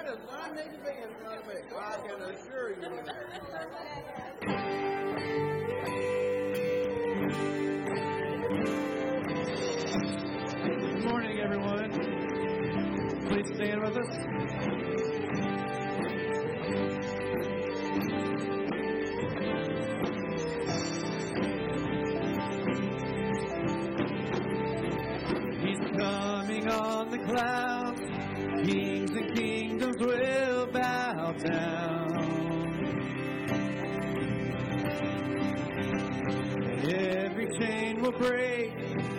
That is coming, I can assure you. Good morning, everyone. Please stand with us. break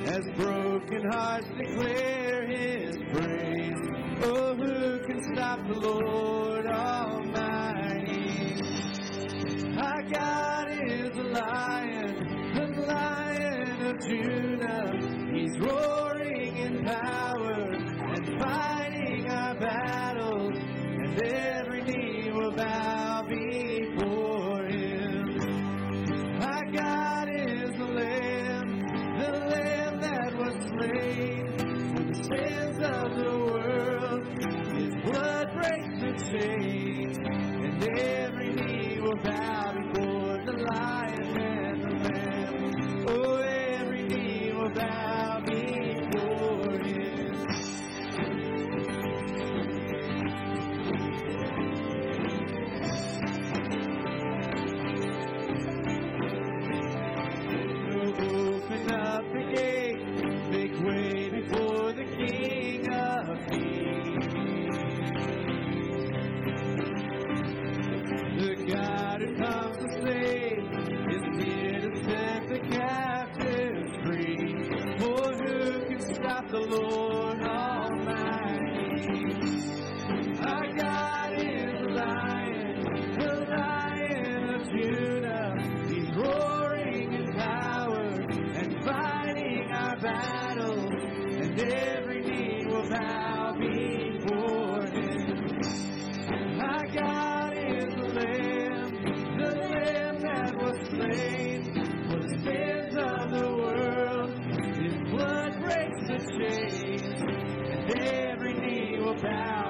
as broken hearts declare his praise. Oh, who can stop the Lord? every knee will bow.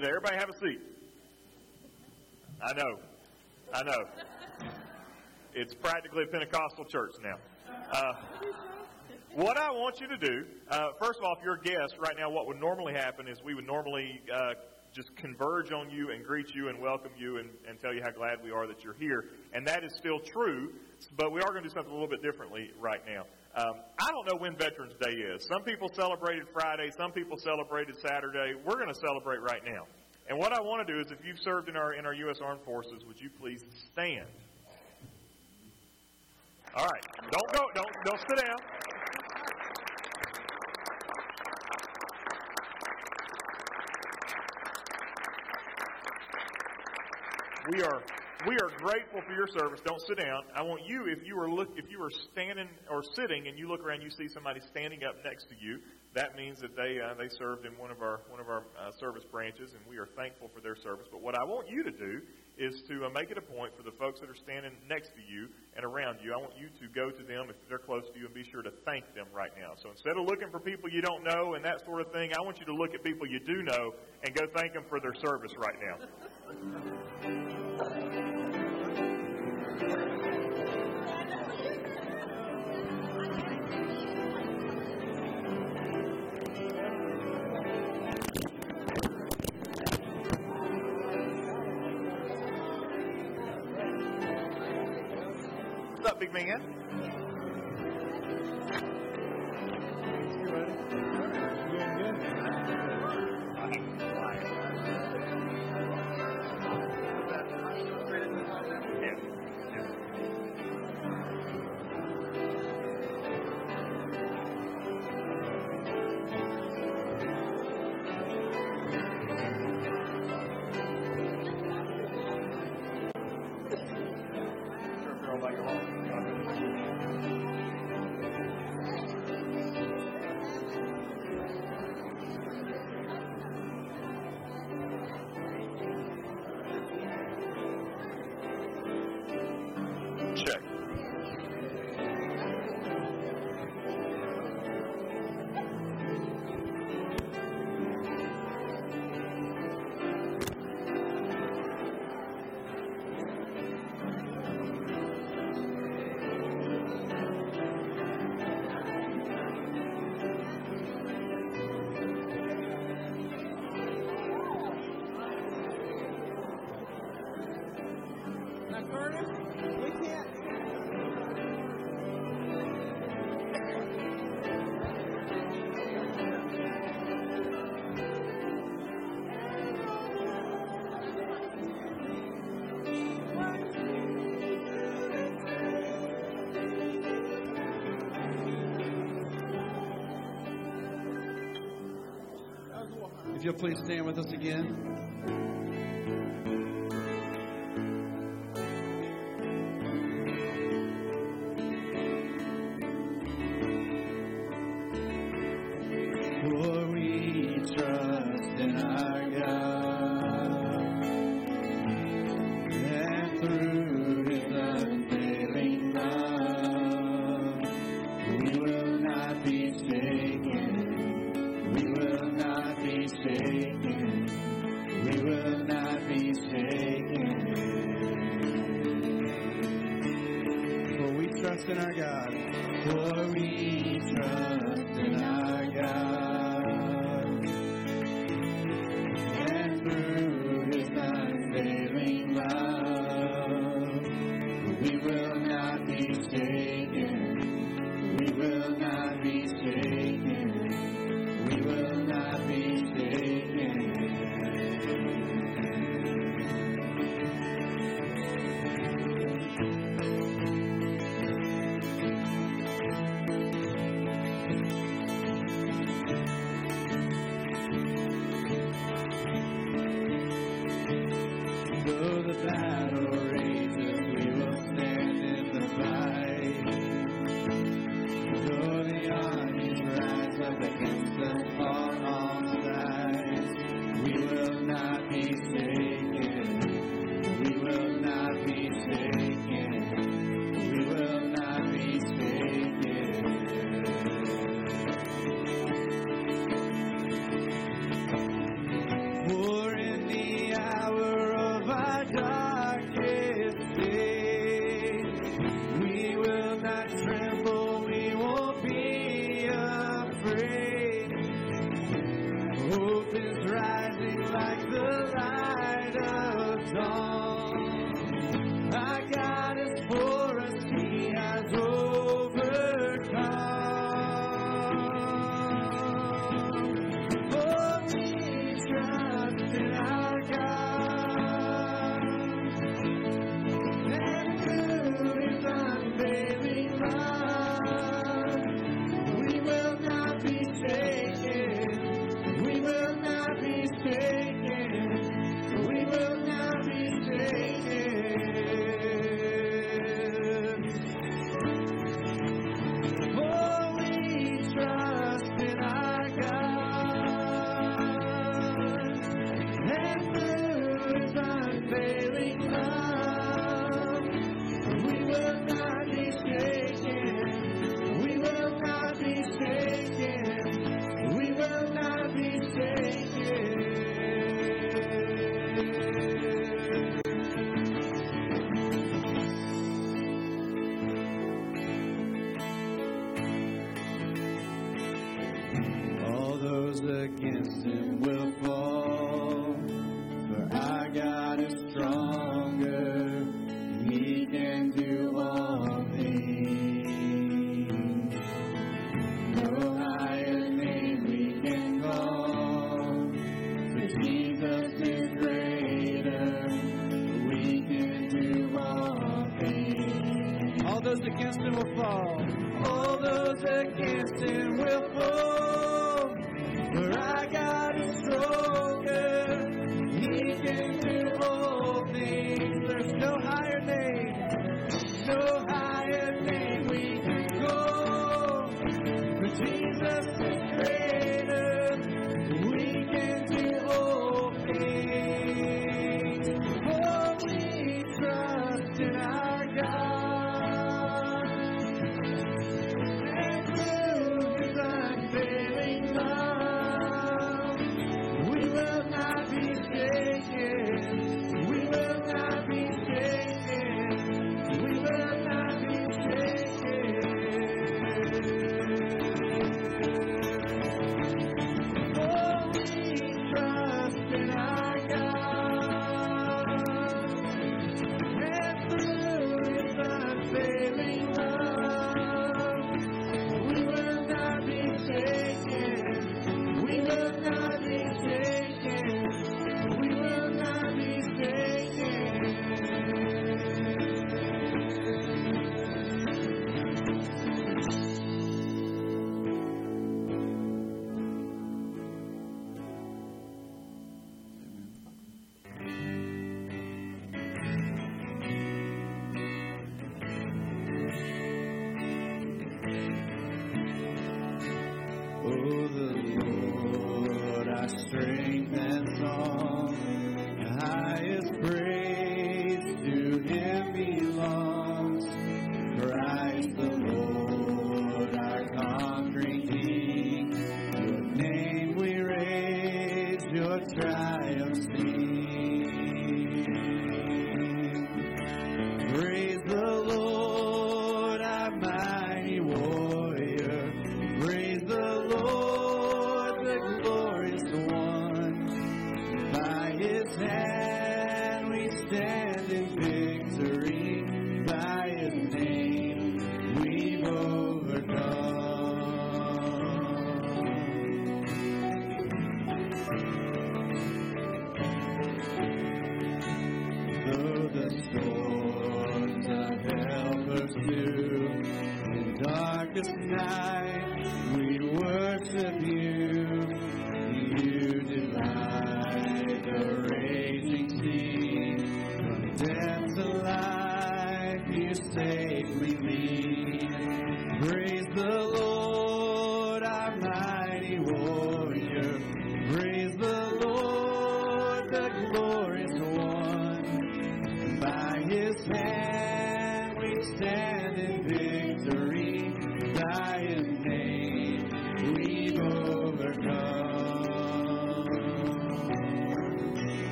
Differently today. Everybody have a seat. I know. I know. It's practically a Pentecostal church now. Uh, what I want you to do, uh, first of all, if you're a guest right now, what would normally happen is we would normally uh, just converge on you and greet you and welcome you and, and tell you how glad we are that you're here. And that is still true, but we are going to do something a little bit differently right now. Um, I don't know when Veterans Day is. Some people celebrated Friday, some people celebrated Saturday. We're going to celebrate right now. And what I want to do is, if you've served in our in our U.S. Armed Forces, would you please stand? All right, don't go, don't don't sit down. We are we are grateful for your service. Don't sit down. I want you, if you are look, if you are standing or sitting, and you look around, you see somebody standing up next to you. That means that they uh, they served in one of our one of our uh, service branches, and we are thankful for their service. But what I want you to do is to uh, make it a point for the folks that are standing next to you and around you. I want you to go to them if they're close to you and be sure to thank them right now. So instead of looking for people you don't know and that sort of thing, I want you to look at people you do know and go thank them for their service right now. Thank you. If you'll please stand with us again.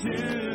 To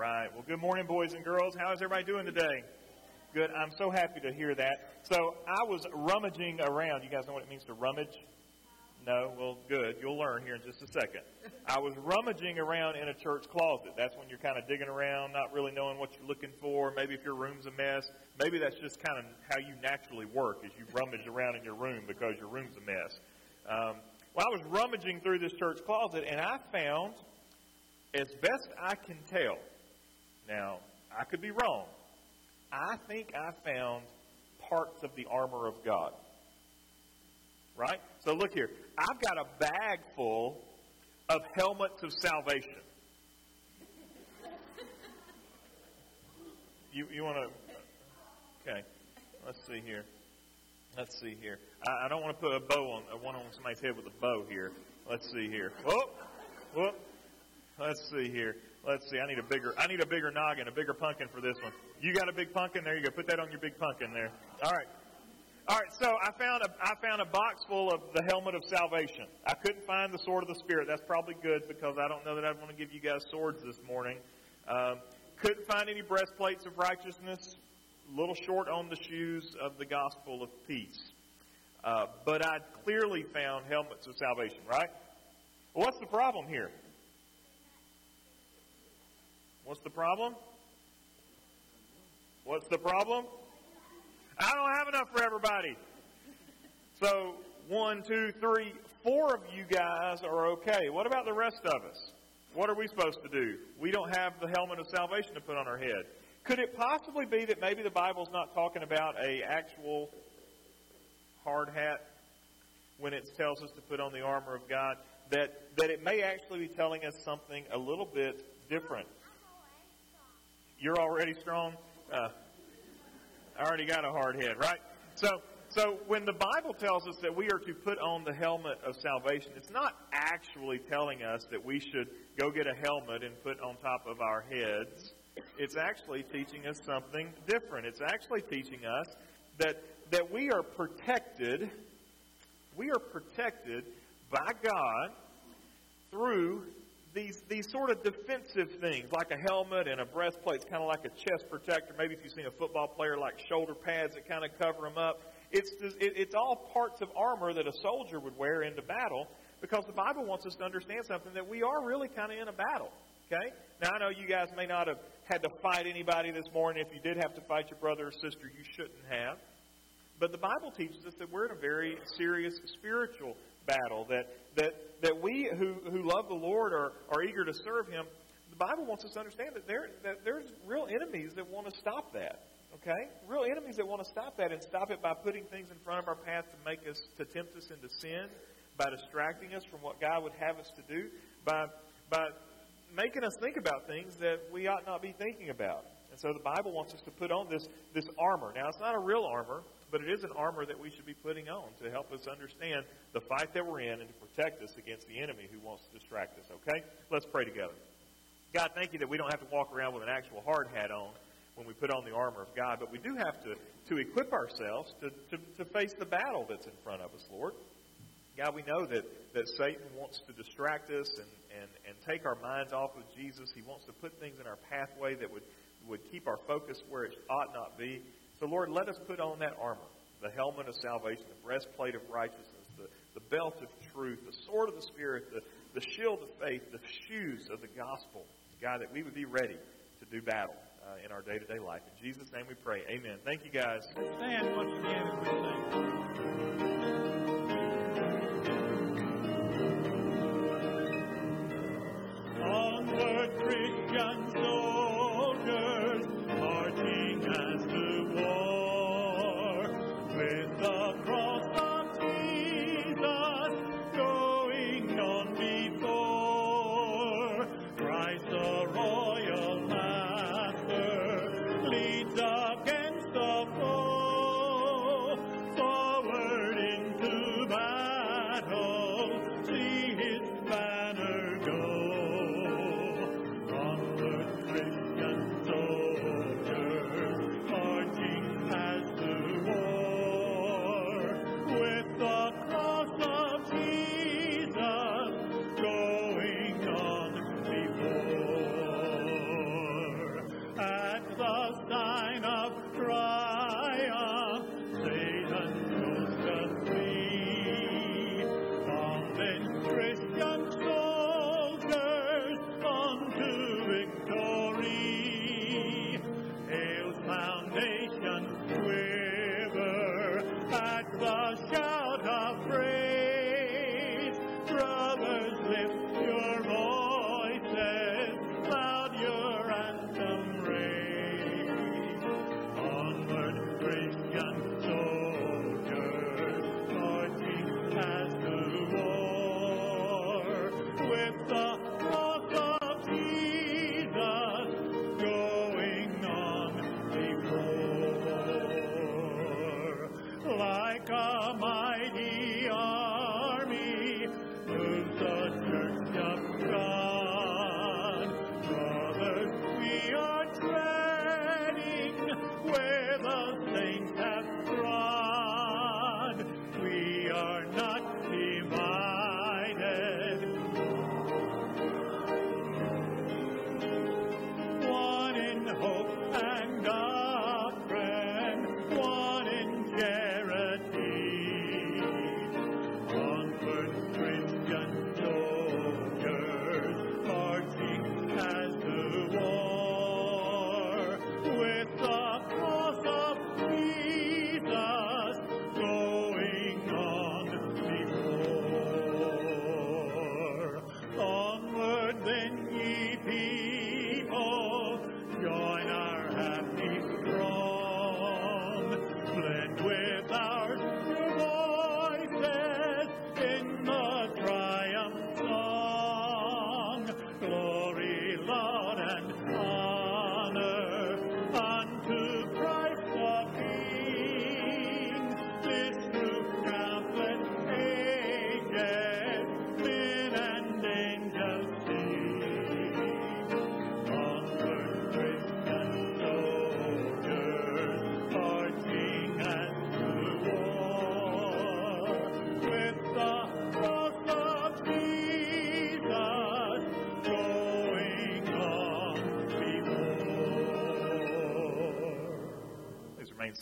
Well, good morning, boys and girls. How is everybody doing today? Good. I'm so happy to hear that. So I was rummaging around. You guys know what it means to rummage? No? Well, good. You'll learn here in just a second. I was rummaging around in a church closet. That's when you're kind of digging around, not really knowing what you're looking for. Maybe if your room's a mess. Maybe that's just kind of how you naturally work, is you rummage around in your room because your room's a mess. Um, well, I was rummaging through this church closet, and I found, as best I can tell, now, I could be wrong. I think I found parts of the armor of God. Right? So look here. I've got a bag full of helmets of salvation. You, you want to? Okay. Let's see here. Let's see here. I, I don't want to put a bow on one on somebody's head with a bow here. Let's see here. Whoop, whoop. Let's see here. Let's see. I need a bigger. I need a bigger noggin, a bigger pumpkin for this one. You got a big pumpkin? There you go. Put that on your big pumpkin there. All right. All right. So I found a I found a box full of the helmet of salvation. I couldn't find the sword of the spirit. That's probably good because I don't know that I want to give you guys swords this morning. Um, couldn't find any breastplates of righteousness. A little short on the shoes of the gospel of peace. Uh, but I clearly found helmets of salvation. Right. What's the problem here? What's the problem? What's the problem? I don't have enough for everybody. So, one, two, three, four of you guys are okay. What about the rest of us? What are we supposed to do? We don't have the helmet of salvation to put on our head. Could it possibly be that maybe the Bible's not talking about a actual hard hat when it tells us to put on the armor of God? That that it may actually be telling us something a little bit different. You're already strong. Uh, I already got a hard head, right? So, so when the Bible tells us that we are to put on the helmet of salvation, it's not actually telling us that we should go get a helmet and put on top of our heads. It's actually teaching us something different. It's actually teaching us that that we are protected. We are protected by God through these, these sort of defensive things, like a helmet and a breastplate, it's kind of like a chest protector. Maybe if you've seen a football player, like shoulder pads that kind of cover them up. It's, it, it's all parts of armor that a soldier would wear into battle because the Bible wants us to understand something that we are really kind of in a battle. Okay? Now, I know you guys may not have had to fight anybody this morning. If you did have to fight your brother or sister, you shouldn't have. But the Bible teaches us that we're in a very serious spiritual battle, that, that, that we who, who love the Lord are, are eager to serve Him. The Bible wants us to understand that, there, that there's real enemies that want to stop that. Okay? Real enemies that want to stop that and stop it by putting things in front of our path to make us, to tempt us into sin, by distracting us from what God would have us to do, by, by making us think about things that we ought not be thinking about. And so the Bible wants us to put on this, this armor. Now, it's not a real armor but it is an armor that we should be putting on to help us understand the fight that we're in and to protect us against the enemy who wants to distract us, okay? Let's pray together. God, thank you that we don't have to walk around with an actual hard hat on when we put on the armor of God, but we do have to, to equip ourselves to, to, to face the battle that's in front of us, Lord. God, we know that, that Satan wants to distract us and, and, and take our minds off of Jesus. He wants to put things in our pathway that would, would keep our focus where it ought not be. So, Lord, let us put on that armor the helmet of salvation, the breastplate of righteousness, the, the belt of truth, the sword of the Spirit, the, the shield of faith, the shoes of the gospel. God, that we would be ready to do battle uh, in our day to day life. In Jesus' name we pray. Amen. Thank you, guys. Stand once again as we sing. Onward, Christian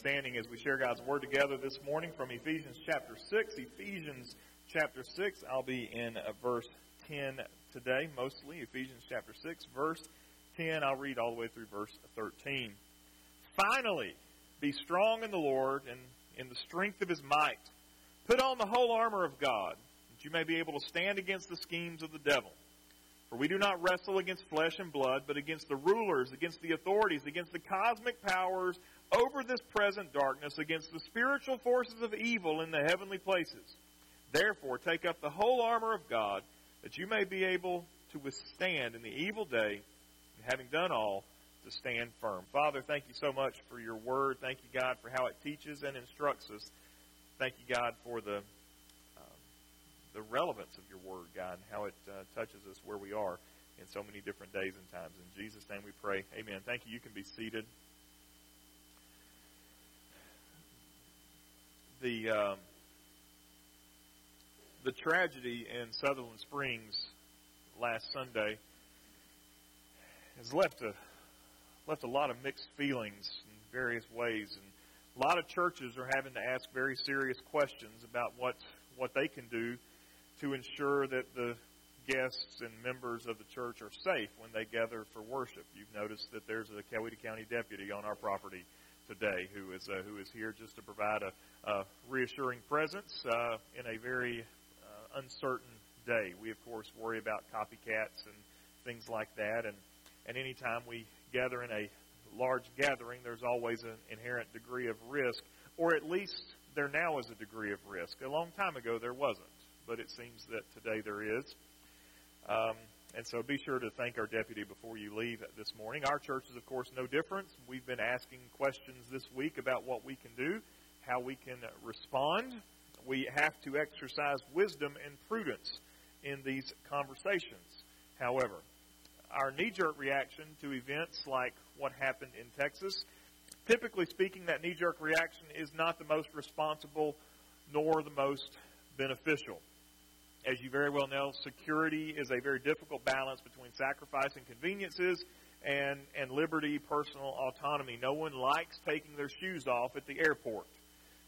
standing as we share God's Word together this morning from Ephesians chapter 6. Ephesians chapter 6, I'll be in uh, verse 10 today, mostly. Ephesians chapter 6, verse 10. I'll read all the way through verse 13. Finally, be strong in the Lord and in the strength of his might. Put on the whole armor of God, that you may be able to stand against the schemes of the devil. For we do not wrestle against flesh and blood, but against the rulers, against the authorities, against the cosmic powers over this present darkness, against the spiritual forces of evil in the heavenly places. Therefore, take up the whole armor of God, that you may be able to withstand in the evil day, and having done all, to stand firm. Father, thank you so much for your word. Thank you, God, for how it teaches and instructs us. Thank you, God, for the the relevance of your word, God, and how it uh, touches us where we are in so many different days and times. In Jesus' name we pray. Amen. Thank you. You can be seated. The um, the tragedy in Sutherland Springs last Sunday has left a left a lot of mixed feelings in various ways, and a lot of churches are having to ask very serious questions about what what they can do to ensure that the guests and members of the church are safe when they gather for worship. You've noticed that there's a Coweta County deputy on our property today who is uh, who is here just to provide a, a reassuring presence uh, in a very uh, uncertain day. We of course worry about copycats and things like that, and and anytime we gather in a large gathering, there's always an inherent degree of risk, or at least there now is a degree of risk. A long time ago, there wasn't but it seems that today there is. Um, and so be sure to thank our deputy before you leave this morning. Our church is, of course, no different. We've been asking questions this week about what we can do, how we can respond. We have to exercise wisdom and prudence in these conversations. However, our knee jerk reaction to events like what happened in Texas, typically speaking, that knee jerk reaction is not the most responsible nor the most beneficial. As you very well know, security is a very difficult balance between sacrificing conveniences and, and liberty, personal autonomy. No one likes taking their shoes off at the airport.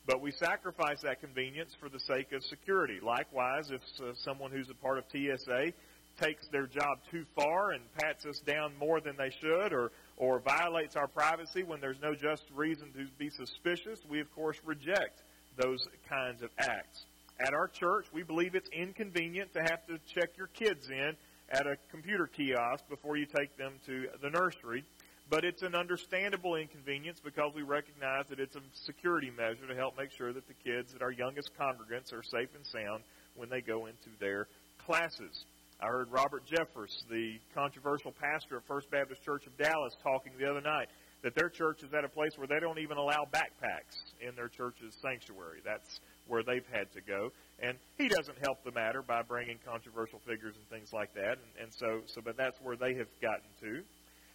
But we sacrifice that convenience for the sake of security. Likewise, if uh, someone who's a part of TSA takes their job too far and pats us down more than they should or, or violates our privacy when there's no just reason to be suspicious, we of course reject those kinds of acts. At our church, we believe it's inconvenient to have to check your kids in at a computer kiosk before you take them to the nursery. But it's an understandable inconvenience because we recognize that it's a security measure to help make sure that the kids, that our youngest congregants, are safe and sound when they go into their classes. I heard Robert Jeffress, the controversial pastor at First Baptist Church of Dallas, talking the other night that their church is at a place where they don't even allow backpacks in their church's sanctuary. That's where they've had to go. And he doesn't help the matter by bringing controversial figures and things like that. And, and so, so, but that's where they have gotten to.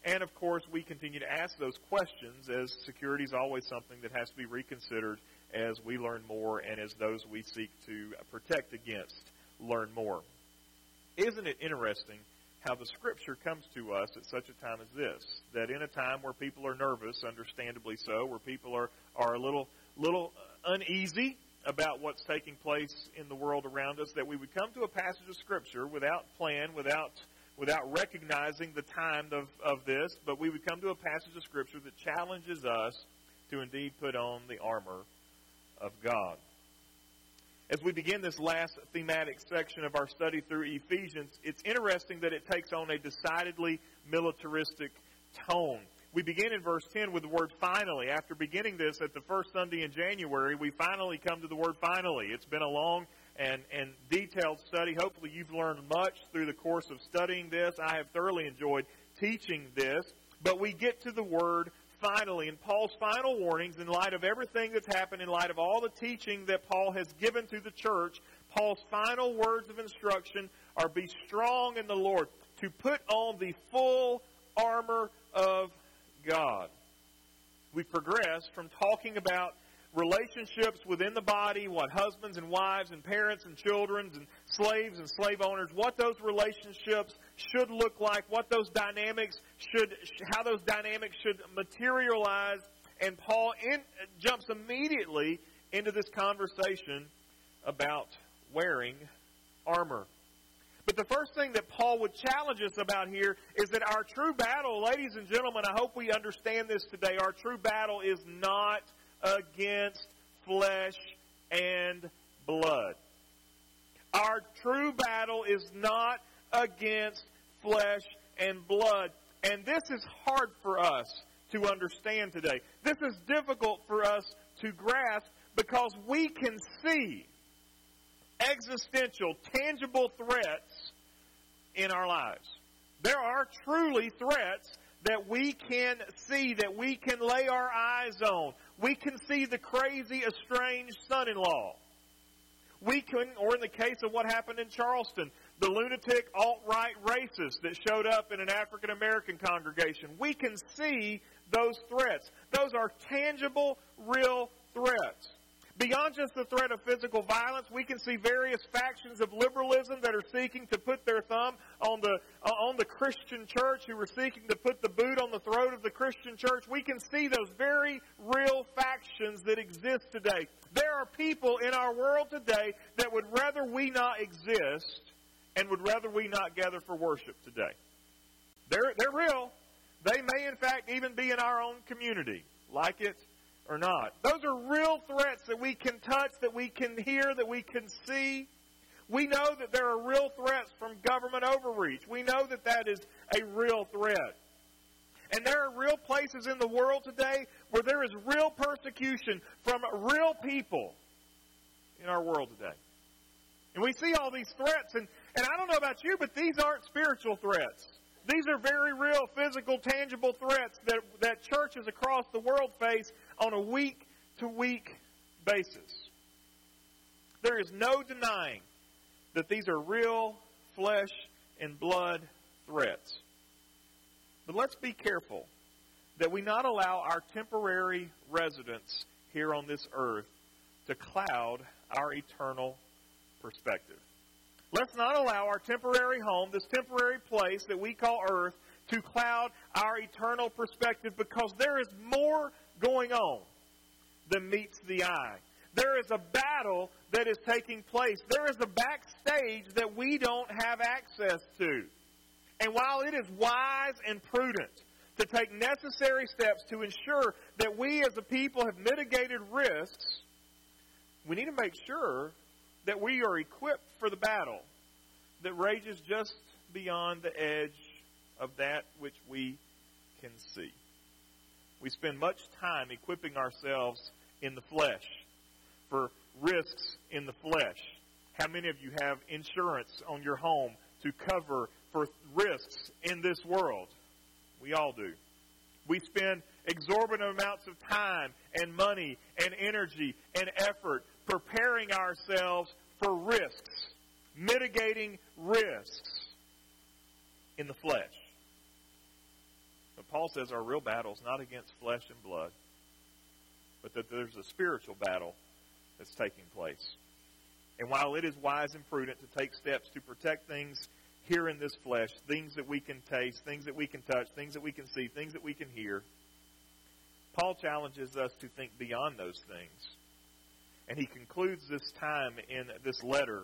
And of course, we continue to ask those questions as security is always something that has to be reconsidered as we learn more and as those we seek to protect against learn more. Isn't it interesting how the Scripture comes to us at such a time as this? That in a time where people are nervous, understandably so, where people are, are a little, little uneasy about what's taking place in the world around us, that we would come to a passage of Scripture without plan, without without recognizing the time of, of this, but we would come to a passage of Scripture that challenges us to indeed put on the armor of God. As we begin this last thematic section of our study through Ephesians, it's interesting that it takes on a decidedly militaristic tone. We begin in verse 10 with the word finally. After beginning this at the first Sunday in January, we finally come to the word finally. It's been a long and, and detailed study. Hopefully, you've learned much through the course of studying this. I have thoroughly enjoyed teaching this. But we get to the word finally, in Paul's final warnings, in light of everything that's happened, in light of all the teaching that Paul has given to the church, Paul's final words of instruction are be strong in the Lord, to put on the full armor of God. We progress from talking about relationships within the body, what husbands and wives and parents and children and slaves and slave owners, what those relationships should look like, what those dynamics should, how those dynamics should materialize. And Paul in, jumps immediately into this conversation about wearing armor. But the first thing that Paul would challenge us about here is that our true battle, ladies and gentlemen, I hope we understand this today. Our true battle is not against flesh and blood. Our true battle is not against flesh and blood. And this is hard for us to understand today. This is difficult for us to grasp because we can see existential, tangible threats in our lives. There are truly threats that we can see, that we can lay our eyes on. We can see the crazy, estranged son in law. We can, or in the case of what happened in Charleston, the lunatic alt right racist that showed up in an African American congregation. We can see those threats. Those are tangible, real threats. Beyond just the threat of physical violence, we can see various factions of liberalism that are seeking to put their thumb on the, uh, on the Christian church, who are seeking to put the boot on the throat of the Christian church. We can see those very real factions that exist today. There are people in our world today that would rather we not exist and would rather we not gather for worship today. They're, they're real. They may, in fact, even be in our own community. Like it or not. Those are real threats that we can touch, that we can hear, that we can see. We know that there are real threats from government overreach. We know that that is a real threat. And there are real places in the world today where there is real persecution from real people in our world today. And we see all these threats, and, and I don't know about you, but these aren't spiritual threats. These are very real, physical, tangible threats that, that churches across the world face on a week to week basis. There is no denying that these are real flesh and blood threats. But let's be careful that we not allow our temporary residence here on this earth to cloud our eternal perspective. Let's not allow our temporary home, this temporary place that we call earth, to cloud our eternal perspective because there is more going on than meets the eye. There is a battle that is taking place. There is a backstage that we don't have access to. And while it is wise and prudent to take necessary steps to ensure that we as a people have mitigated risks, we need to make sure that we are equipped for the battle that rages just beyond the edge of that which we can see. We spend much time equipping ourselves in the flesh for risks in the flesh. How many of you have insurance on your home to cover for risks in this world. We all do. We spend exorbitant amounts of time and money and energy and effort preparing ourselves for risks, mitigating risks in the flesh. Paul says our real battle is not against flesh and blood, but that there's a spiritual battle that's taking place. And while it is wise and prudent to take steps to protect things here in this flesh, things that we can taste, things that we can touch, things that we can see, things that we can hear, Paul challenges us to think beyond those things. And he concludes this time in this letter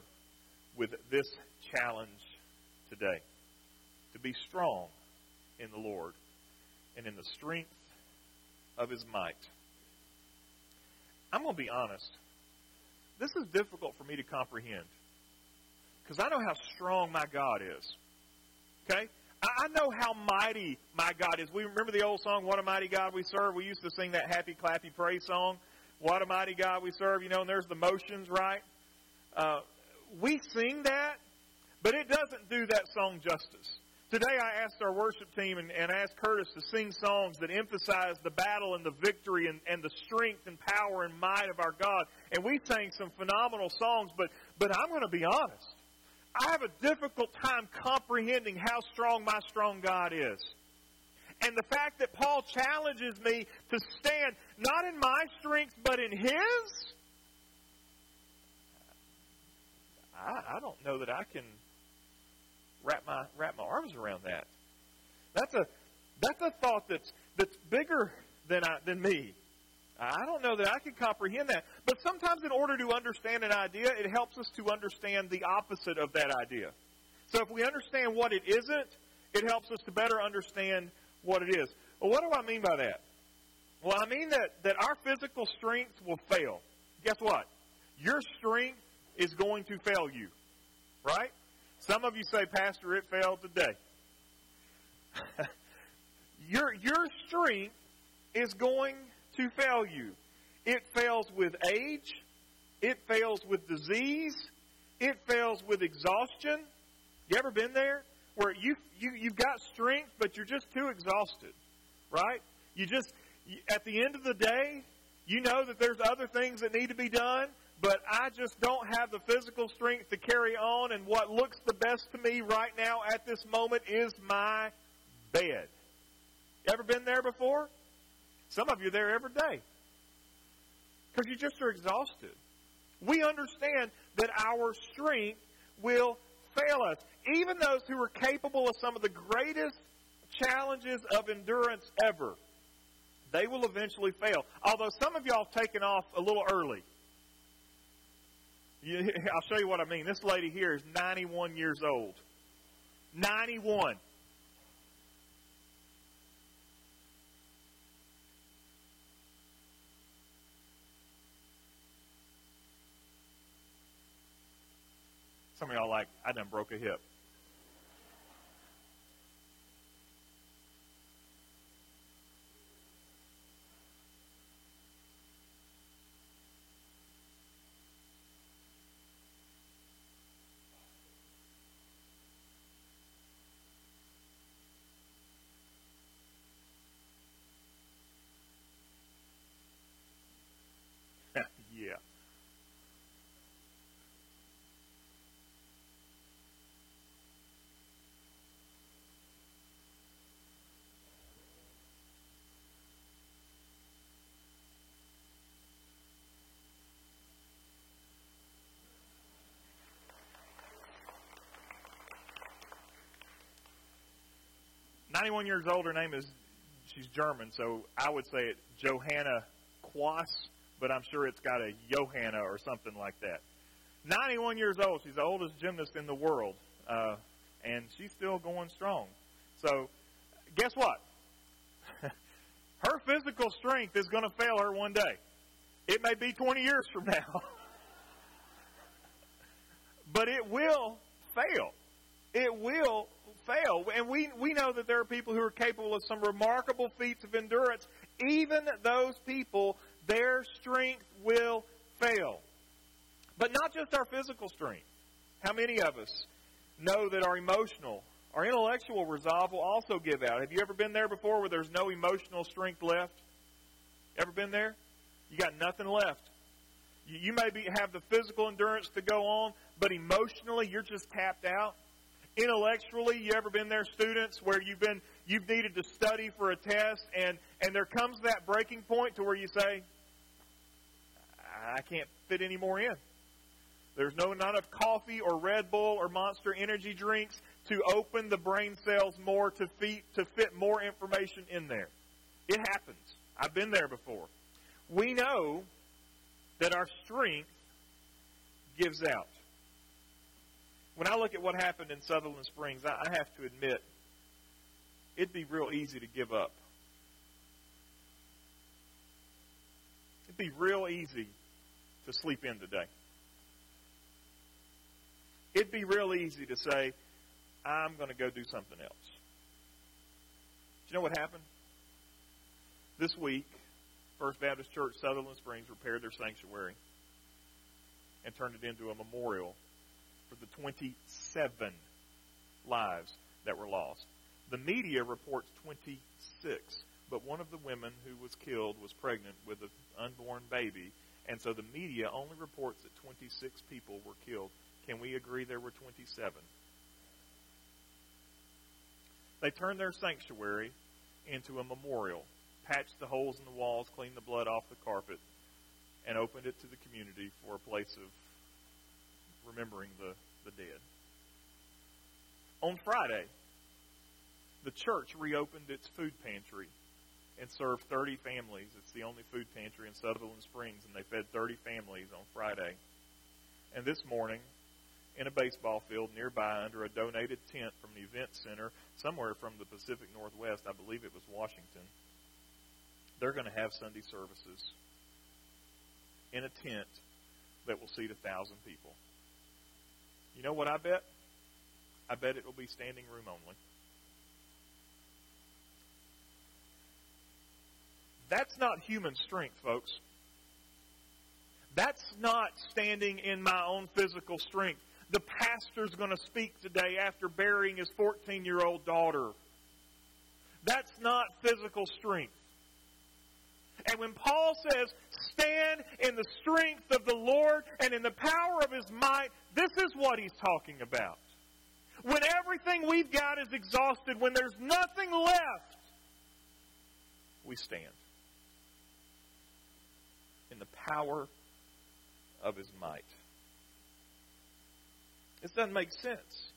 with this challenge today to be strong in the Lord and in the strength of his might. I'm going to be honest. This is difficult for me to comprehend because I know how strong my God is. Okay? I know how mighty my God is. We remember the old song, What a Mighty God We Serve? We used to sing that happy, clappy praise song. What a mighty God we serve. You know, and there's the motions, right? Uh, we sing that, but it doesn't do that song justice. Today I asked our worship team and, and asked Curtis to sing songs that emphasize the battle and the victory and, and the strength and power and might of our God. And we sang some phenomenal songs, but, but I'm going to be honest. I have a difficult time comprehending how strong my strong God is. And the fact that Paul challenges me to stand not in my strength, but in his, I, I don't know that I can wrap my wrap my arms around that. That's a that's a thought that's that's bigger than I, than me. I don't know that I can comprehend that. But sometimes, in order to understand an idea, it helps us to understand the opposite of that idea. So if we understand what it isn't, it helps us to better understand what it is. Well, what do I mean by that? Well, I mean that, that our physical strength will fail. Guess what? Your strength is going to fail you. Right? Some of you say, Pastor, it failed today. your, your strength is going to fail you. It fails with age. It fails with disease. It fails with exhaustion. You ever been there? Where you, you, you've got strength, but you're just too exhausted, right? You just, at the end of the day, you know that there's other things that need to be done, but I just don't have the physical strength to carry on, and what looks the best to me right now at this moment is my bed. Ever been there before? Some of you there every day. Because you just are exhausted. We understand that our strength will fail us. Even those who are capable of some of the greatest challenges of endurance ever, they will eventually fail. Although some of y'all have taken off a little early. I'll show you what I mean. This lady here is 91 years old. 91. Some of y'all like, I done broke a hip. 91 years old. Her name is, she's German, so I would say it Johanna Quaas, but I'm sure it's got a Johanna or something like that. 91 years old. She's the oldest gymnast in the world, uh, and she's still going strong. So, guess what? her physical strength is going to fail her one day. It may be 20 years from now, but it will fail. It will fail. And we, we know that there are people who are capable of some remarkable feats of endurance. Even those people, their strength will fail. But not just our physical strength. How many of us know that our emotional, our intellectual resolve will also give out. Have you ever been there before where there's no emotional strength left? Ever been there? You got nothing left. You, you may be, have the physical endurance to go on, but emotionally you're just tapped out. Intellectually, you ever been there, students, where you've been you've needed to study for a test, and and there comes that breaking point to where you say, I can't fit any more in. There's no not enough coffee or Red Bull or Monster energy drinks to open the brain cells more to feed, to fit more information in there. It happens. I've been there before. We know that our strength gives out. When I look at what happened in Sutherland Springs, I, I have to admit, it'd be real easy to give up. It'd be real easy to sleep in today. It'd be real easy to say, I'm going to go do something else. Do you know what happened? This week, First Baptist Church Sutherland Springs repaired their sanctuary and turned it into a memorial for the 27 lives that were lost. The media reports 26, but one of the women who was killed was pregnant with an unborn baby, and so the media only reports that 26 people were killed. Can we agree there were 27? They turned their sanctuary into a memorial, patched the holes in the walls, cleaned the blood off the carpet, and opened it to the community for a place of remembering the, the dead. On Friday, the church reopened its food pantry and served 30 families. It's the only food pantry in Sutherland Springs, and they fed 30 families on Friday. And this morning, in a baseball field nearby under a donated tent from the event center somewhere from the Pacific Northwest, I believe it was Washington, they're going to have Sunday services in a tent that will seat a thousand people. You know what I bet? I bet it will be standing room only. That's not human strength, folks. That's not standing in my own physical strength. The pastor's going to speak today after burying his 14 year old daughter. That's not physical strength. And when Paul says, stand in the strength of the Lord and in the power of his might, this is what he's talking about. When everything we've got is exhausted, when there's nothing left, we stand in the power of his might. This doesn't make sense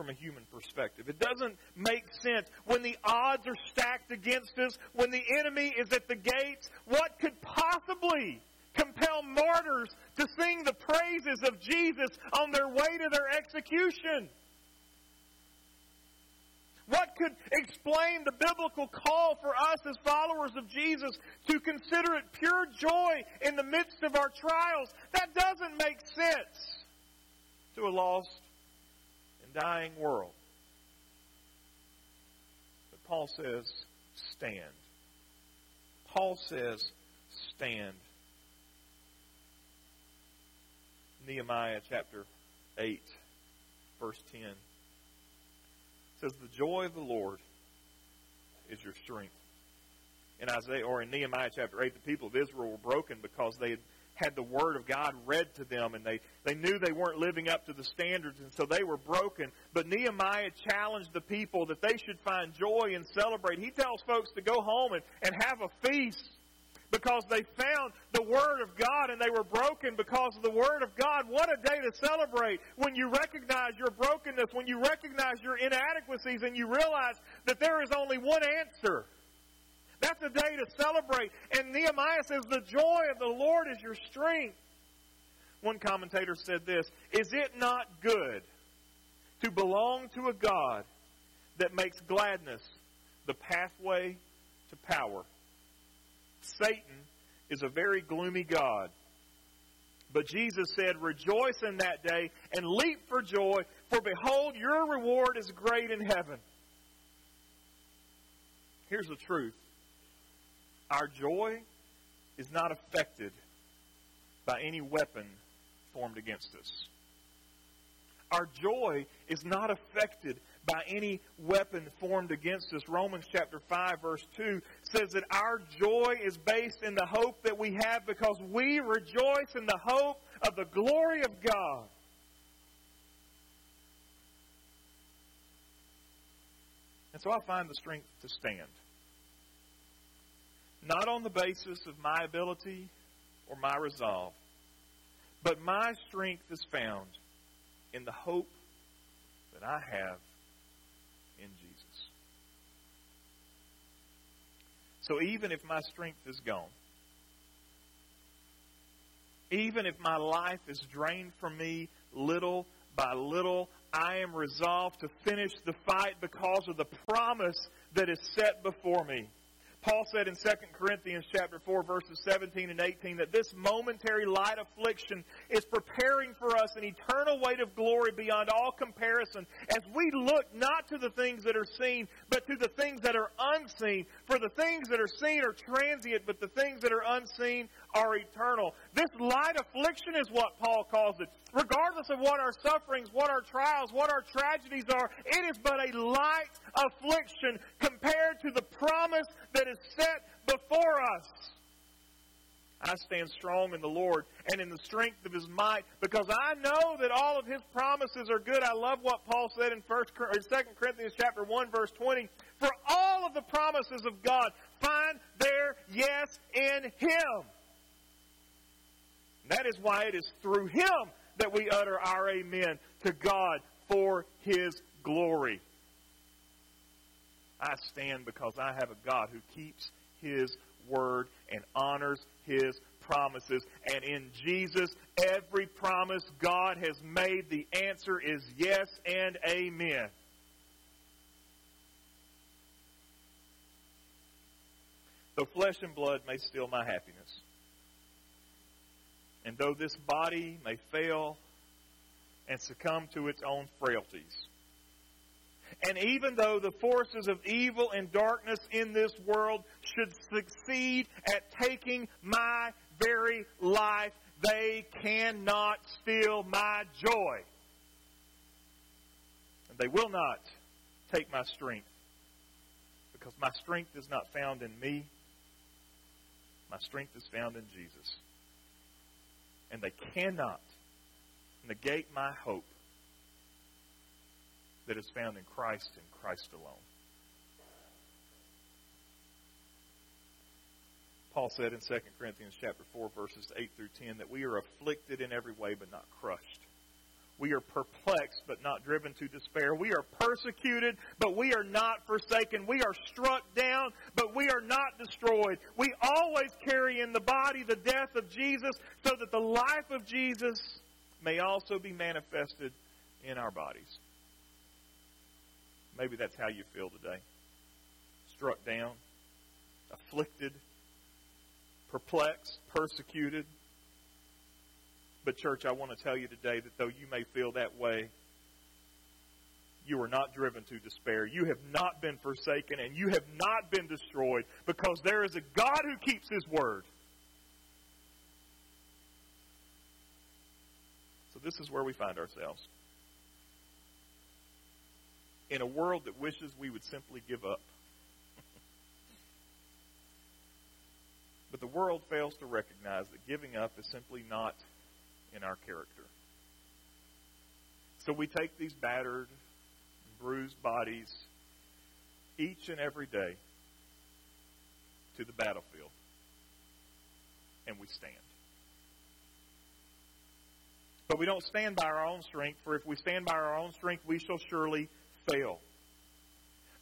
from a human perspective. It doesn't make sense when the odds are stacked against us, when the enemy is at the gates. What could possibly compel martyrs to sing the praises of Jesus on their way to their execution? What could explain the biblical call for us as followers of Jesus to consider it pure joy in the midst of our trials? That doesn't make sense to a lost and dying world. But Paul says, stand. Paul says, stand. Nehemiah chapter 8, verse 10 says, The joy of the Lord is your strength. In Isaiah or in Nehemiah chapter 8, the people of Israel were broken because they had had the word of God read to them and they, they knew they weren't living up to the standards and so they were broken. But Nehemiah challenged the people that they should find joy and celebrate. He tells folks to go home and, and have a feast because they found the Word of God and they were broken because of the Word of God. What a day to celebrate when you recognize your brokenness, when you recognize your inadequacies, and you realize that there is only one answer. That's a day to celebrate. And Nehemiah says, The joy of the Lord is your strength. One commentator said this Is it not good to belong to a God that makes gladness the pathway to power? Satan is a very gloomy God. But Jesus said, Rejoice in that day and leap for joy, for behold, your reward is great in heaven. Here's the truth our joy is not affected by any weapon formed against us. Our joy is not affected by any weapon formed against us. Romans chapter 5 verse 2 says that our joy is based in the hope that we have because we rejoice in the hope of the glory of God. And so I find the strength to stand. Not on the basis of my ability or my resolve, but my strength is found in the hope that I have in Jesus. So even if my strength is gone, even if my life is drained from me little by little, I am resolved to finish the fight because of the promise that is set before me. Paul said in 2 Corinthians chapter 4 verses 17 and 18 that this momentary light affliction is preparing for us an eternal weight of glory beyond all comparison as we look not to the things that are seen but to the things that are unseen. For the things that are seen are transient but the things that are unseen are eternal. This light affliction is what Paul calls it. Regardless of what our sufferings, what our trials, what our tragedies are, it is but a light affliction compared to the promise that is set before us. I stand strong in the Lord and in the strength of His might because I know that all of His promises are good. I love what Paul said in First, or 2 Corinthians chapter 1 verse 20. For all of the promises of God find their yes in Him. That is why it is through Him that we utter our amen to God for His glory. I stand because I have a God who keeps His word and honors His promises. And in Jesus, every promise God has made, the answer is yes and amen. Though flesh and blood may steal my happiness, and though this body may fail and succumb to its own frailties, and even though the forces of evil and darkness in this world should succeed at taking my very life, they cannot steal my joy. And they will not take my strength. Because my strength is not found in me. My strength is found in Jesus. And they cannot negate my hope that is found in Christ and Christ alone. Paul said in 2 Corinthians chapter 4 verses 8 through 10 that we are afflicted in every way but not crushed. We are perplexed but not driven to despair. We are persecuted but we are not forsaken. We are struck down but we are not destroyed. We always carry in the body the death of Jesus so that the life of Jesus may also be manifested in our bodies. Maybe that's how you feel today. Struck down, afflicted, perplexed, persecuted. But, church, I want to tell you today that though you may feel that way, you are not driven to despair. You have not been forsaken and you have not been destroyed because there is a God who keeps His word. So, this is where we find ourselves in a world that wishes we would simply give up. but the world fails to recognize that giving up is simply not in our character. So we take these battered, bruised bodies each and every day to the battlefield and we stand. But we don't stand by our own strength, for if we stand by our own strength, we shall surely fail.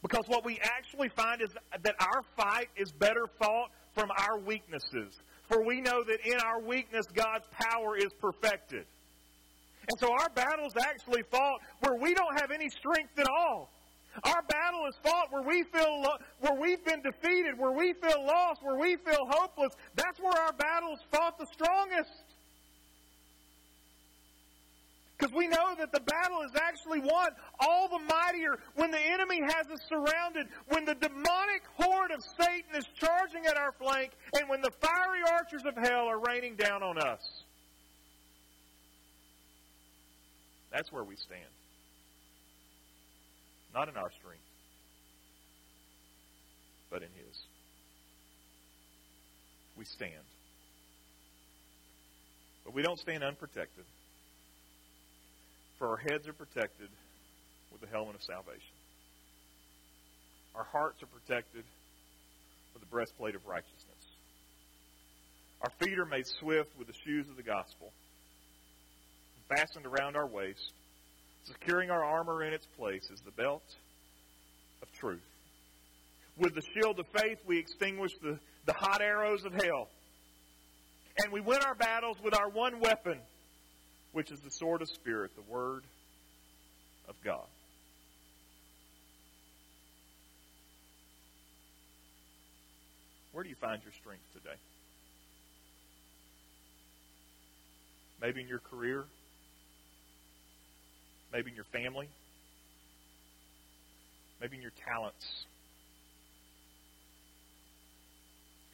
Because what we actually find is that our fight is better fought from our weaknesses. For we know that in our weakness, God's power is perfected. And so our battle is actually fought where we don't have any strength at all. Our battle is fought where we feel lo- where we've been defeated, where we feel lost, where we feel hopeless. That's where our battle is fought the strongest. Because we know that the battle is actually won all the mightier when the enemy has us surrounded, when the demonic horde of Satan is charging at our flank, and when the fiery archers of hell are raining down on us. That's where we stand. Not in our strength, but in His. We stand. But we don't stand unprotected. For our heads are protected with the helmet of salvation. Our hearts are protected with the breastplate of righteousness. Our feet are made swift with the shoes of the gospel, fastened around our waist. Securing our armor in its place is the belt of truth. With the shield of faith, we extinguish the, the hot arrows of hell. And we win our battles with our one weapon, which is the sword of Spirit, the Word of God. Where do you find your strength today? Maybe in your career, maybe in your family, maybe in your talents.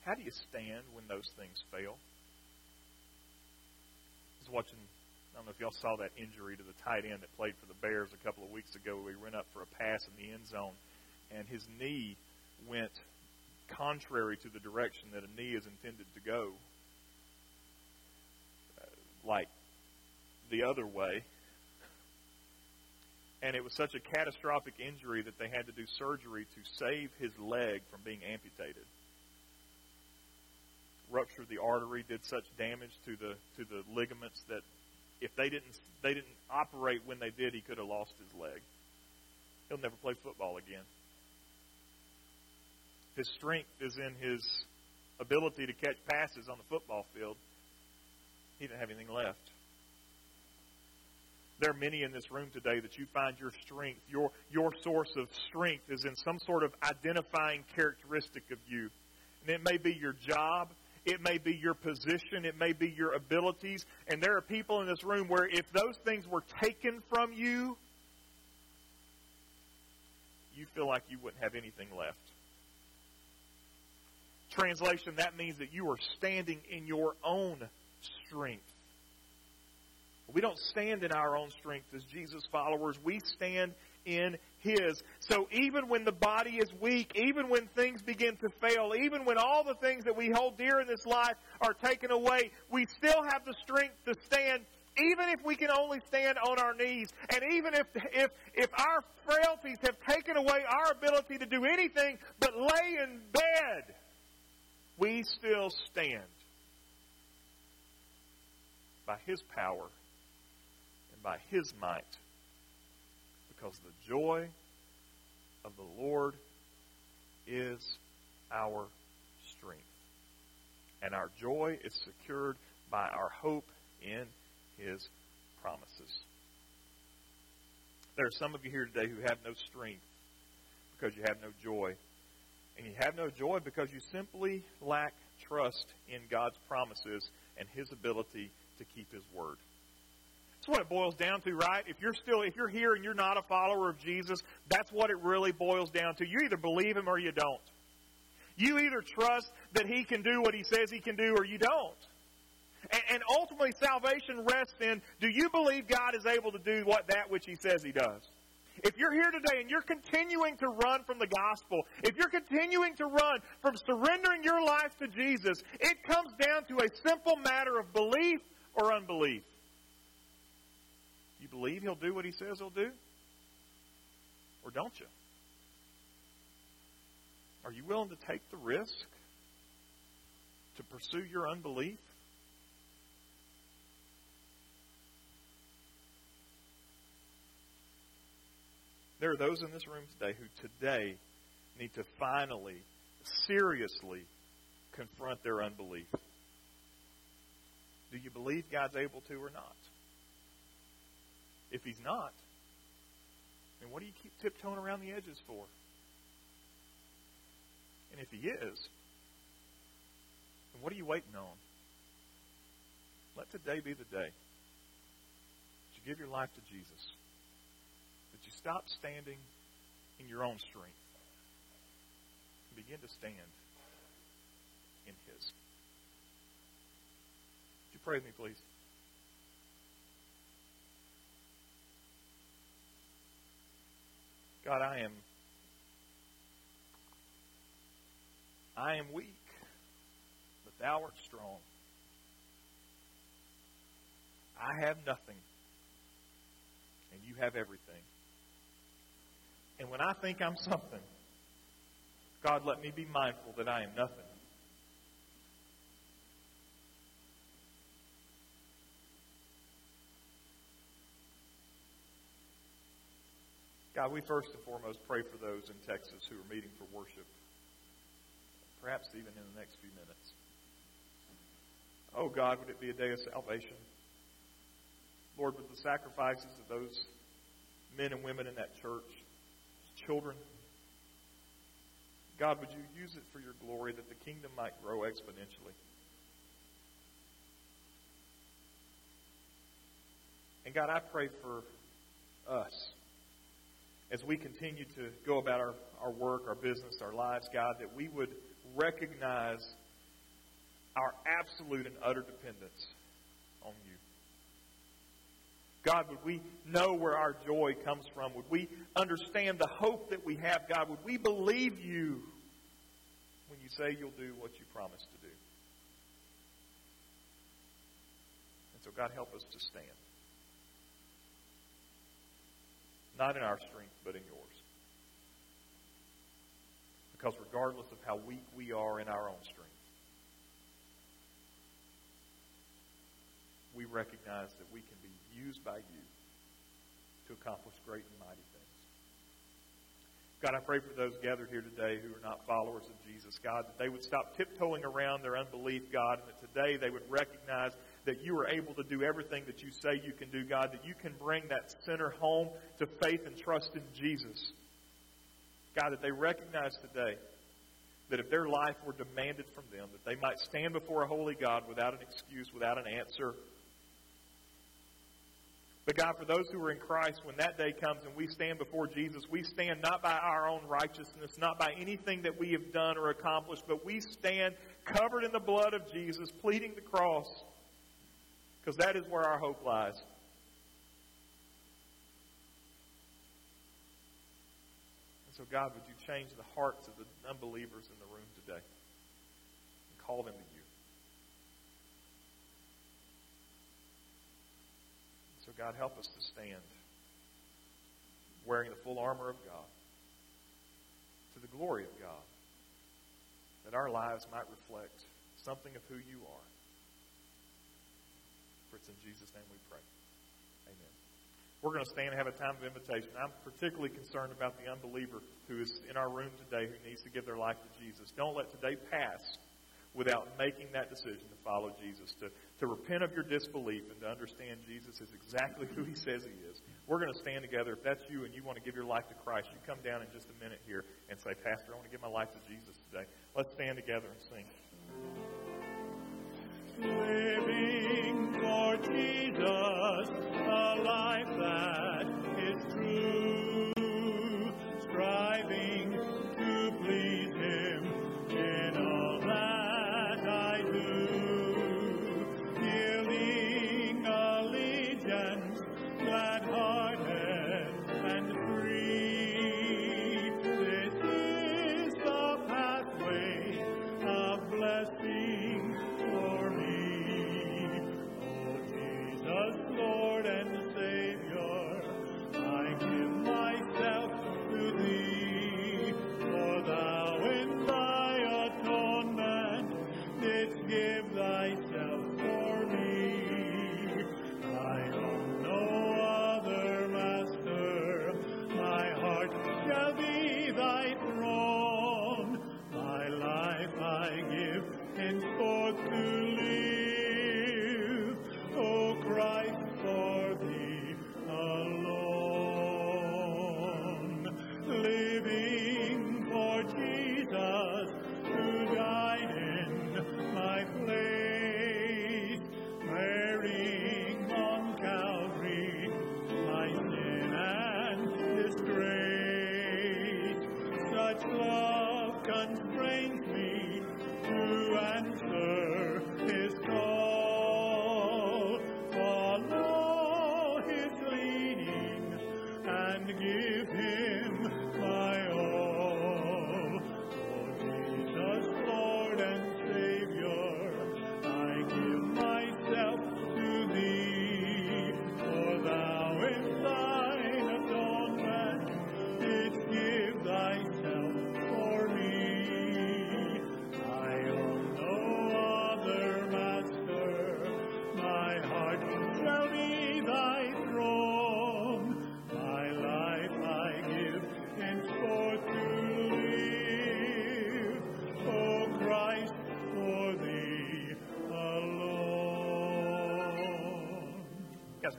How do you stand when those things fail? I was watching, I don't know if y'all saw that injury to the tight end that played for the Bears a couple of weeks ago. He went up for a pass in the end zone, and his knee went contrary to the direction that a knee is intended to go, uh, like the other way. And it was such a catastrophic injury that they had to do surgery to save his leg from being amputated. Ruptured the artery, did such damage to the to the ligaments that if they didn't they didn't operate when they did, he could have lost his leg. He'll never play football again. His strength is in his ability to catch passes on the football field. He didn't have anything left. There are many in this room today that you find your strength, your, your source of strength is in some sort of identifying characteristic of you. And it may be your job, it may be your position, it may be your abilities. And there are people in this room where if those things were taken from you, you feel like you wouldn't have anything left. Translation, that means that you are standing in your own strength. We don't stand in our own strength as Jesus followers. We stand in His. So even when the body is weak, even when things begin to fail, even when all the things that we hold dear in this life are taken away, we still have the strength to stand even if we can only stand on our knees, and even if, if, if our frailties have taken away our ability to do anything but lay in bed, we still stand by His power and by His might because the joy of the Lord is our strength. And our joy is secured by our hope in His promises. There are some of you here today who have no strength because you have no joy and you have no joy because you simply lack trust in God's promises and His ability to keep His word. That's what it boils down to, right? If you're still, if you're here and you're not a follower of Jesus, that's what it really boils down to. You either believe Him or you don't. You either trust that He can do what He says He can do or you don't. And, and ultimately, salvation rests in, do you believe God is able to do what that which He says He does? If you're here today and you're continuing to run from the gospel, if you're continuing to run from surrendering your life to Jesus, it comes down to a simple matter of belief or unbelief. Believe he'll do what he says he'll do? Or don't you? Are you willing to take the risk to pursue your unbelief? There are those in this room today who today need to finally, seriously confront their unbelief. Do you believe God's able to or not? If He's not, then what do you keep tiptoeing around the edges for? And if He is, then what are you waiting on? Let today be the day that you give your life to Jesus that you stop standing in your own strength and begin to stand in His. Would you pray with me, please? God, I am I am weak, but thou art strong. I have nothing, and you have everything. And when I think I'm something, God, let me be mindful that I am nothing. God, we first and foremost pray for those in Texas who are meeting for worship, perhaps even in the next few minutes. Oh, God, would it be a day of salvation? Lord, with the sacrifices of those men and women in that church, children, God, would you use it for your glory that the kingdom might grow exponentially? And God, I pray for us as we continue to go about our, our work, our business, our lives, God, that we would recognize our absolute and utter dependence on you. God, would we know where our joy comes from? Would we understand the hope that we have, God? Would we believe you when you say you'll do what you promised to do? And so, God, help us to stand. Not in our strength, but in yours. Because regardless of how weak we are in our own strength, we recognize that we can be used by you to accomplish great and mighty things. God, I pray for those gathered here today who are not followers of Jesus, God, that they would stop tiptoeing around their unbelief, God, and that today they would recognize that you are able to do everything that you say you can do, God, that you can bring that sinner home to faith and trust in Jesus. God, that they recognize today that if their life were demanded from them, that they might stand before a holy God without an excuse, without an answer. But God, for those who are in Christ, when that day comes and we stand before Jesus, we stand not by our own righteousness, not by anything that we have done or accomplished, but we stand covered in the blood of Jesus, pleading the cross because that is where our hope lies. And so, God, would you change the hearts of the unbelievers in the room today and call them to you? So, God, help us to stand wearing the full armor of God to the glory of God, that our lives might reflect something of who you are. For it's in Jesus' name we pray. Amen. We're going to stand and have a time of invitation. I'm particularly concerned about the unbeliever who is in our room today who needs to give their life to Jesus. Don't let today pass without making that decision to follow Jesus, to, to repent of your disbelief and to understand Jesus is exactly who he says he is. We're going to stand together. If that's you and you want to give your life to Christ, you come down in just a minute here and say, Pastor, I want to give my life to Jesus today. Let's stand together and sing. Living for Jesus, a life that is true, striving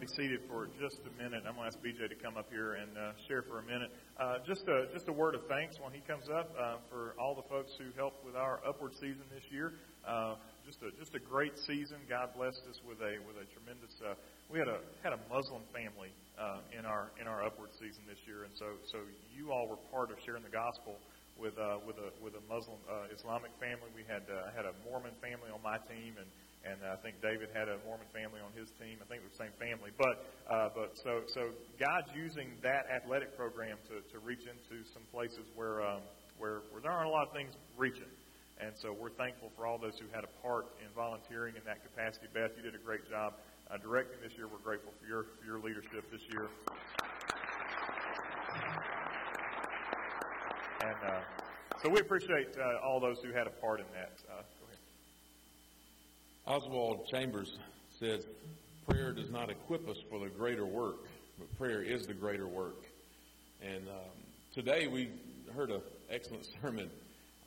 be seated for just a minute. I'm going to ask BJ to come up here and uh, share for a minute. Uh, just a just a word of thanks when he comes up uh, for all the folks who helped with our upward season this year. Uh, just a just a great season. God blessed us with a with a tremendous. Uh, we had a had a Muslim family uh, in our in our upward season this year, and so so you all were part of sharing the gospel with with a with a Muslim Islamic family. We had had a Mormon family on my team, and and I think David had a Mormon family on his team. I think it was the same family, but uh, but so so God's using that athletic program to, to reach into some places where um, where where there aren't a lot of things reaching. And so we're thankful for all those who had a part in volunteering in that capacity. Beth, you did a great job uh, directing this year. We're grateful for your for your leadership this year. And uh, so we appreciate uh, all those who had a part in that. Oswald Chambers said, Prayer does not equip us for the greater work, but prayer is the greater work. And um, today we heard an excellent sermon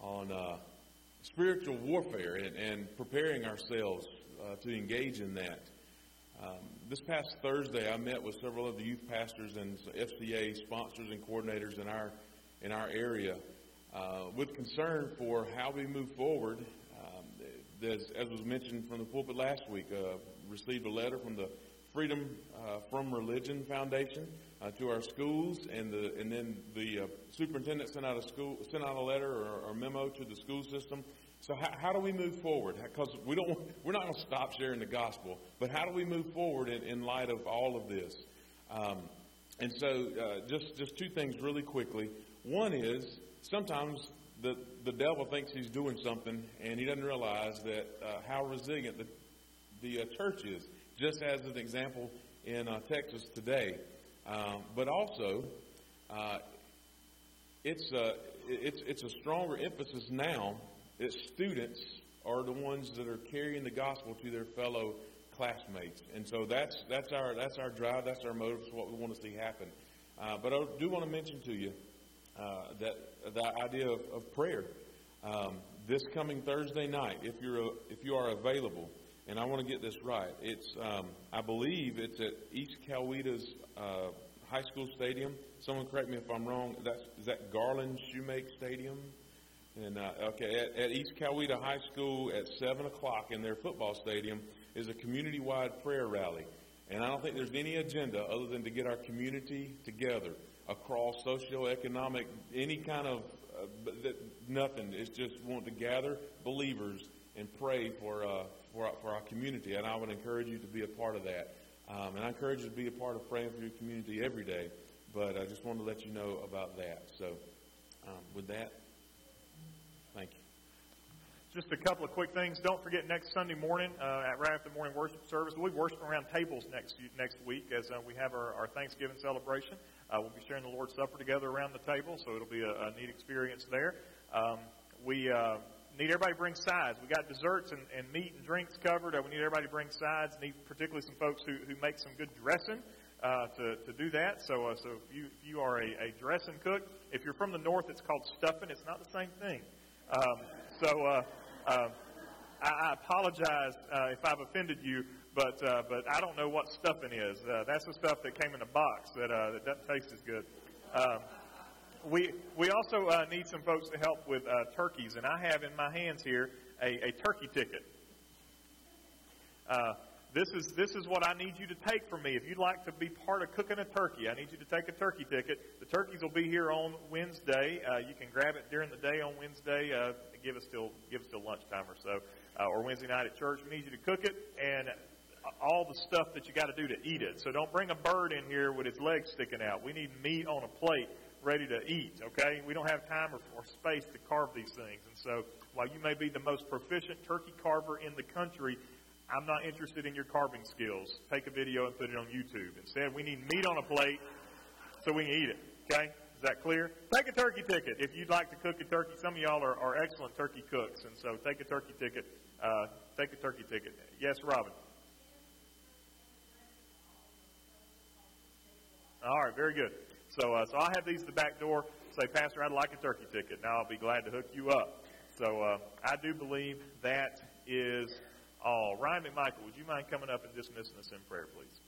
on uh, spiritual warfare and, and preparing ourselves uh, to engage in that. Um, this past Thursday, I met with several of the youth pastors and FCA sponsors and coordinators in our in our area uh, with concern for how we move forward. As, as, was mentioned from the pulpit last week, uh, received a letter from the Freedom uh, from Religion Foundation uh, to our schools, and the and then the uh, superintendent sent out a school sent out a letter or, or memo to the school system. So how, how do we move forward? Because we don't we're not going to stop sharing the gospel, but how do we move forward in, in light of all of this? Um, and so, uh, just just two things really quickly. One is sometimes the, the devil thinks he's doing something and he doesn't realize that uh, how resilient the, the uh, church is. Just as an example in uh, Texas today. Um, but also, uh, it's, a, uh, it's, it's a stronger emphasis now that students are the ones that are carrying the gospel to their fellow classmates. And so that's, that's, our, that's our drive, that's our motive, it's what we want to see happen. Uh, but I do want to mention to you uh, that the idea of, of prayer. Um, this coming Thursday night, if you're a, if you are available, and I want to get this right, it's um, I believe it's at East Coweta's uh, high school stadium. Someone correct me if I'm wrong. That's is that Garland Shoemake Stadium? And uh, okay, at, at East Coweta High School at seven o'clock in their football stadium is a community-wide prayer rally. And I don't think there's any agenda other than to get our community together across socioeconomic, any kind of uh, nothing. It's just want to gather believers and pray for, uh, for, for our community. And I would encourage you to be a part of that. Um, and I encourage you to be a part of praying for your community every day. But I just wanted to let you know about that. So, um, with that, thank you. Just a couple of quick things. Don't forget next Sunday morning, uh, at right after the morning worship service, we'll be worshiping around tables next next week as uh, we have our, our Thanksgiving celebration. Uh, we'll be sharing the Lord's Supper together around the table, so it'll be a, a neat experience there. Um, we uh, need everybody to bring sides. We got desserts and, and meat and drinks covered. Uh, we need everybody to bring sides. Need particularly some folks who, who make some good dressing. Uh, to, to do that. So, uh, so if you, if you are a, a dressing cook, if you're from the north, it's called stuffing. It's not the same thing. Um, so, uh, uh, I, I apologize uh, if I've offended you, but uh, but I don't know what stuffing is. Uh, that's the stuff that came in a box that uh, that doesn't taste as good. Um, we we also uh, need some folks to help with uh, turkeys, and I have in my hands here a, a turkey ticket. Uh, this is this is what I need you to take from me. If you'd like to be part of cooking a turkey, I need you to take a turkey ticket. The turkeys will be here on Wednesday. Uh, you can grab it during the day on Wednesday. Uh, give us till give us till lunchtime or so, uh, or Wednesday night at church. We need you to cook it and all the stuff that you got to do to eat it. So don't bring a bird in here with its legs sticking out. We need meat on a plate ready to eat, okay? We don't have time or, or space to carve these things. And so while you may be the most proficient turkey carver in the country, I'm not interested in your carving skills. Take a video and put it on YouTube. Instead, we need meat on a plate so we can eat it, okay? Is that clear? Take a turkey ticket if you'd like to cook a turkey. Some of y'all are, are excellent turkey cooks, and so take a turkey ticket. Uh, take a turkey ticket. Yes, Robin. All right, very good. So, uh, so I'll have these at the back door. Say, Pastor, I'd like a turkey ticket. Now I'll be glad to hook you up. So uh, I do believe that is all. Ryan McMichael, would you mind coming up and dismissing us in prayer, please?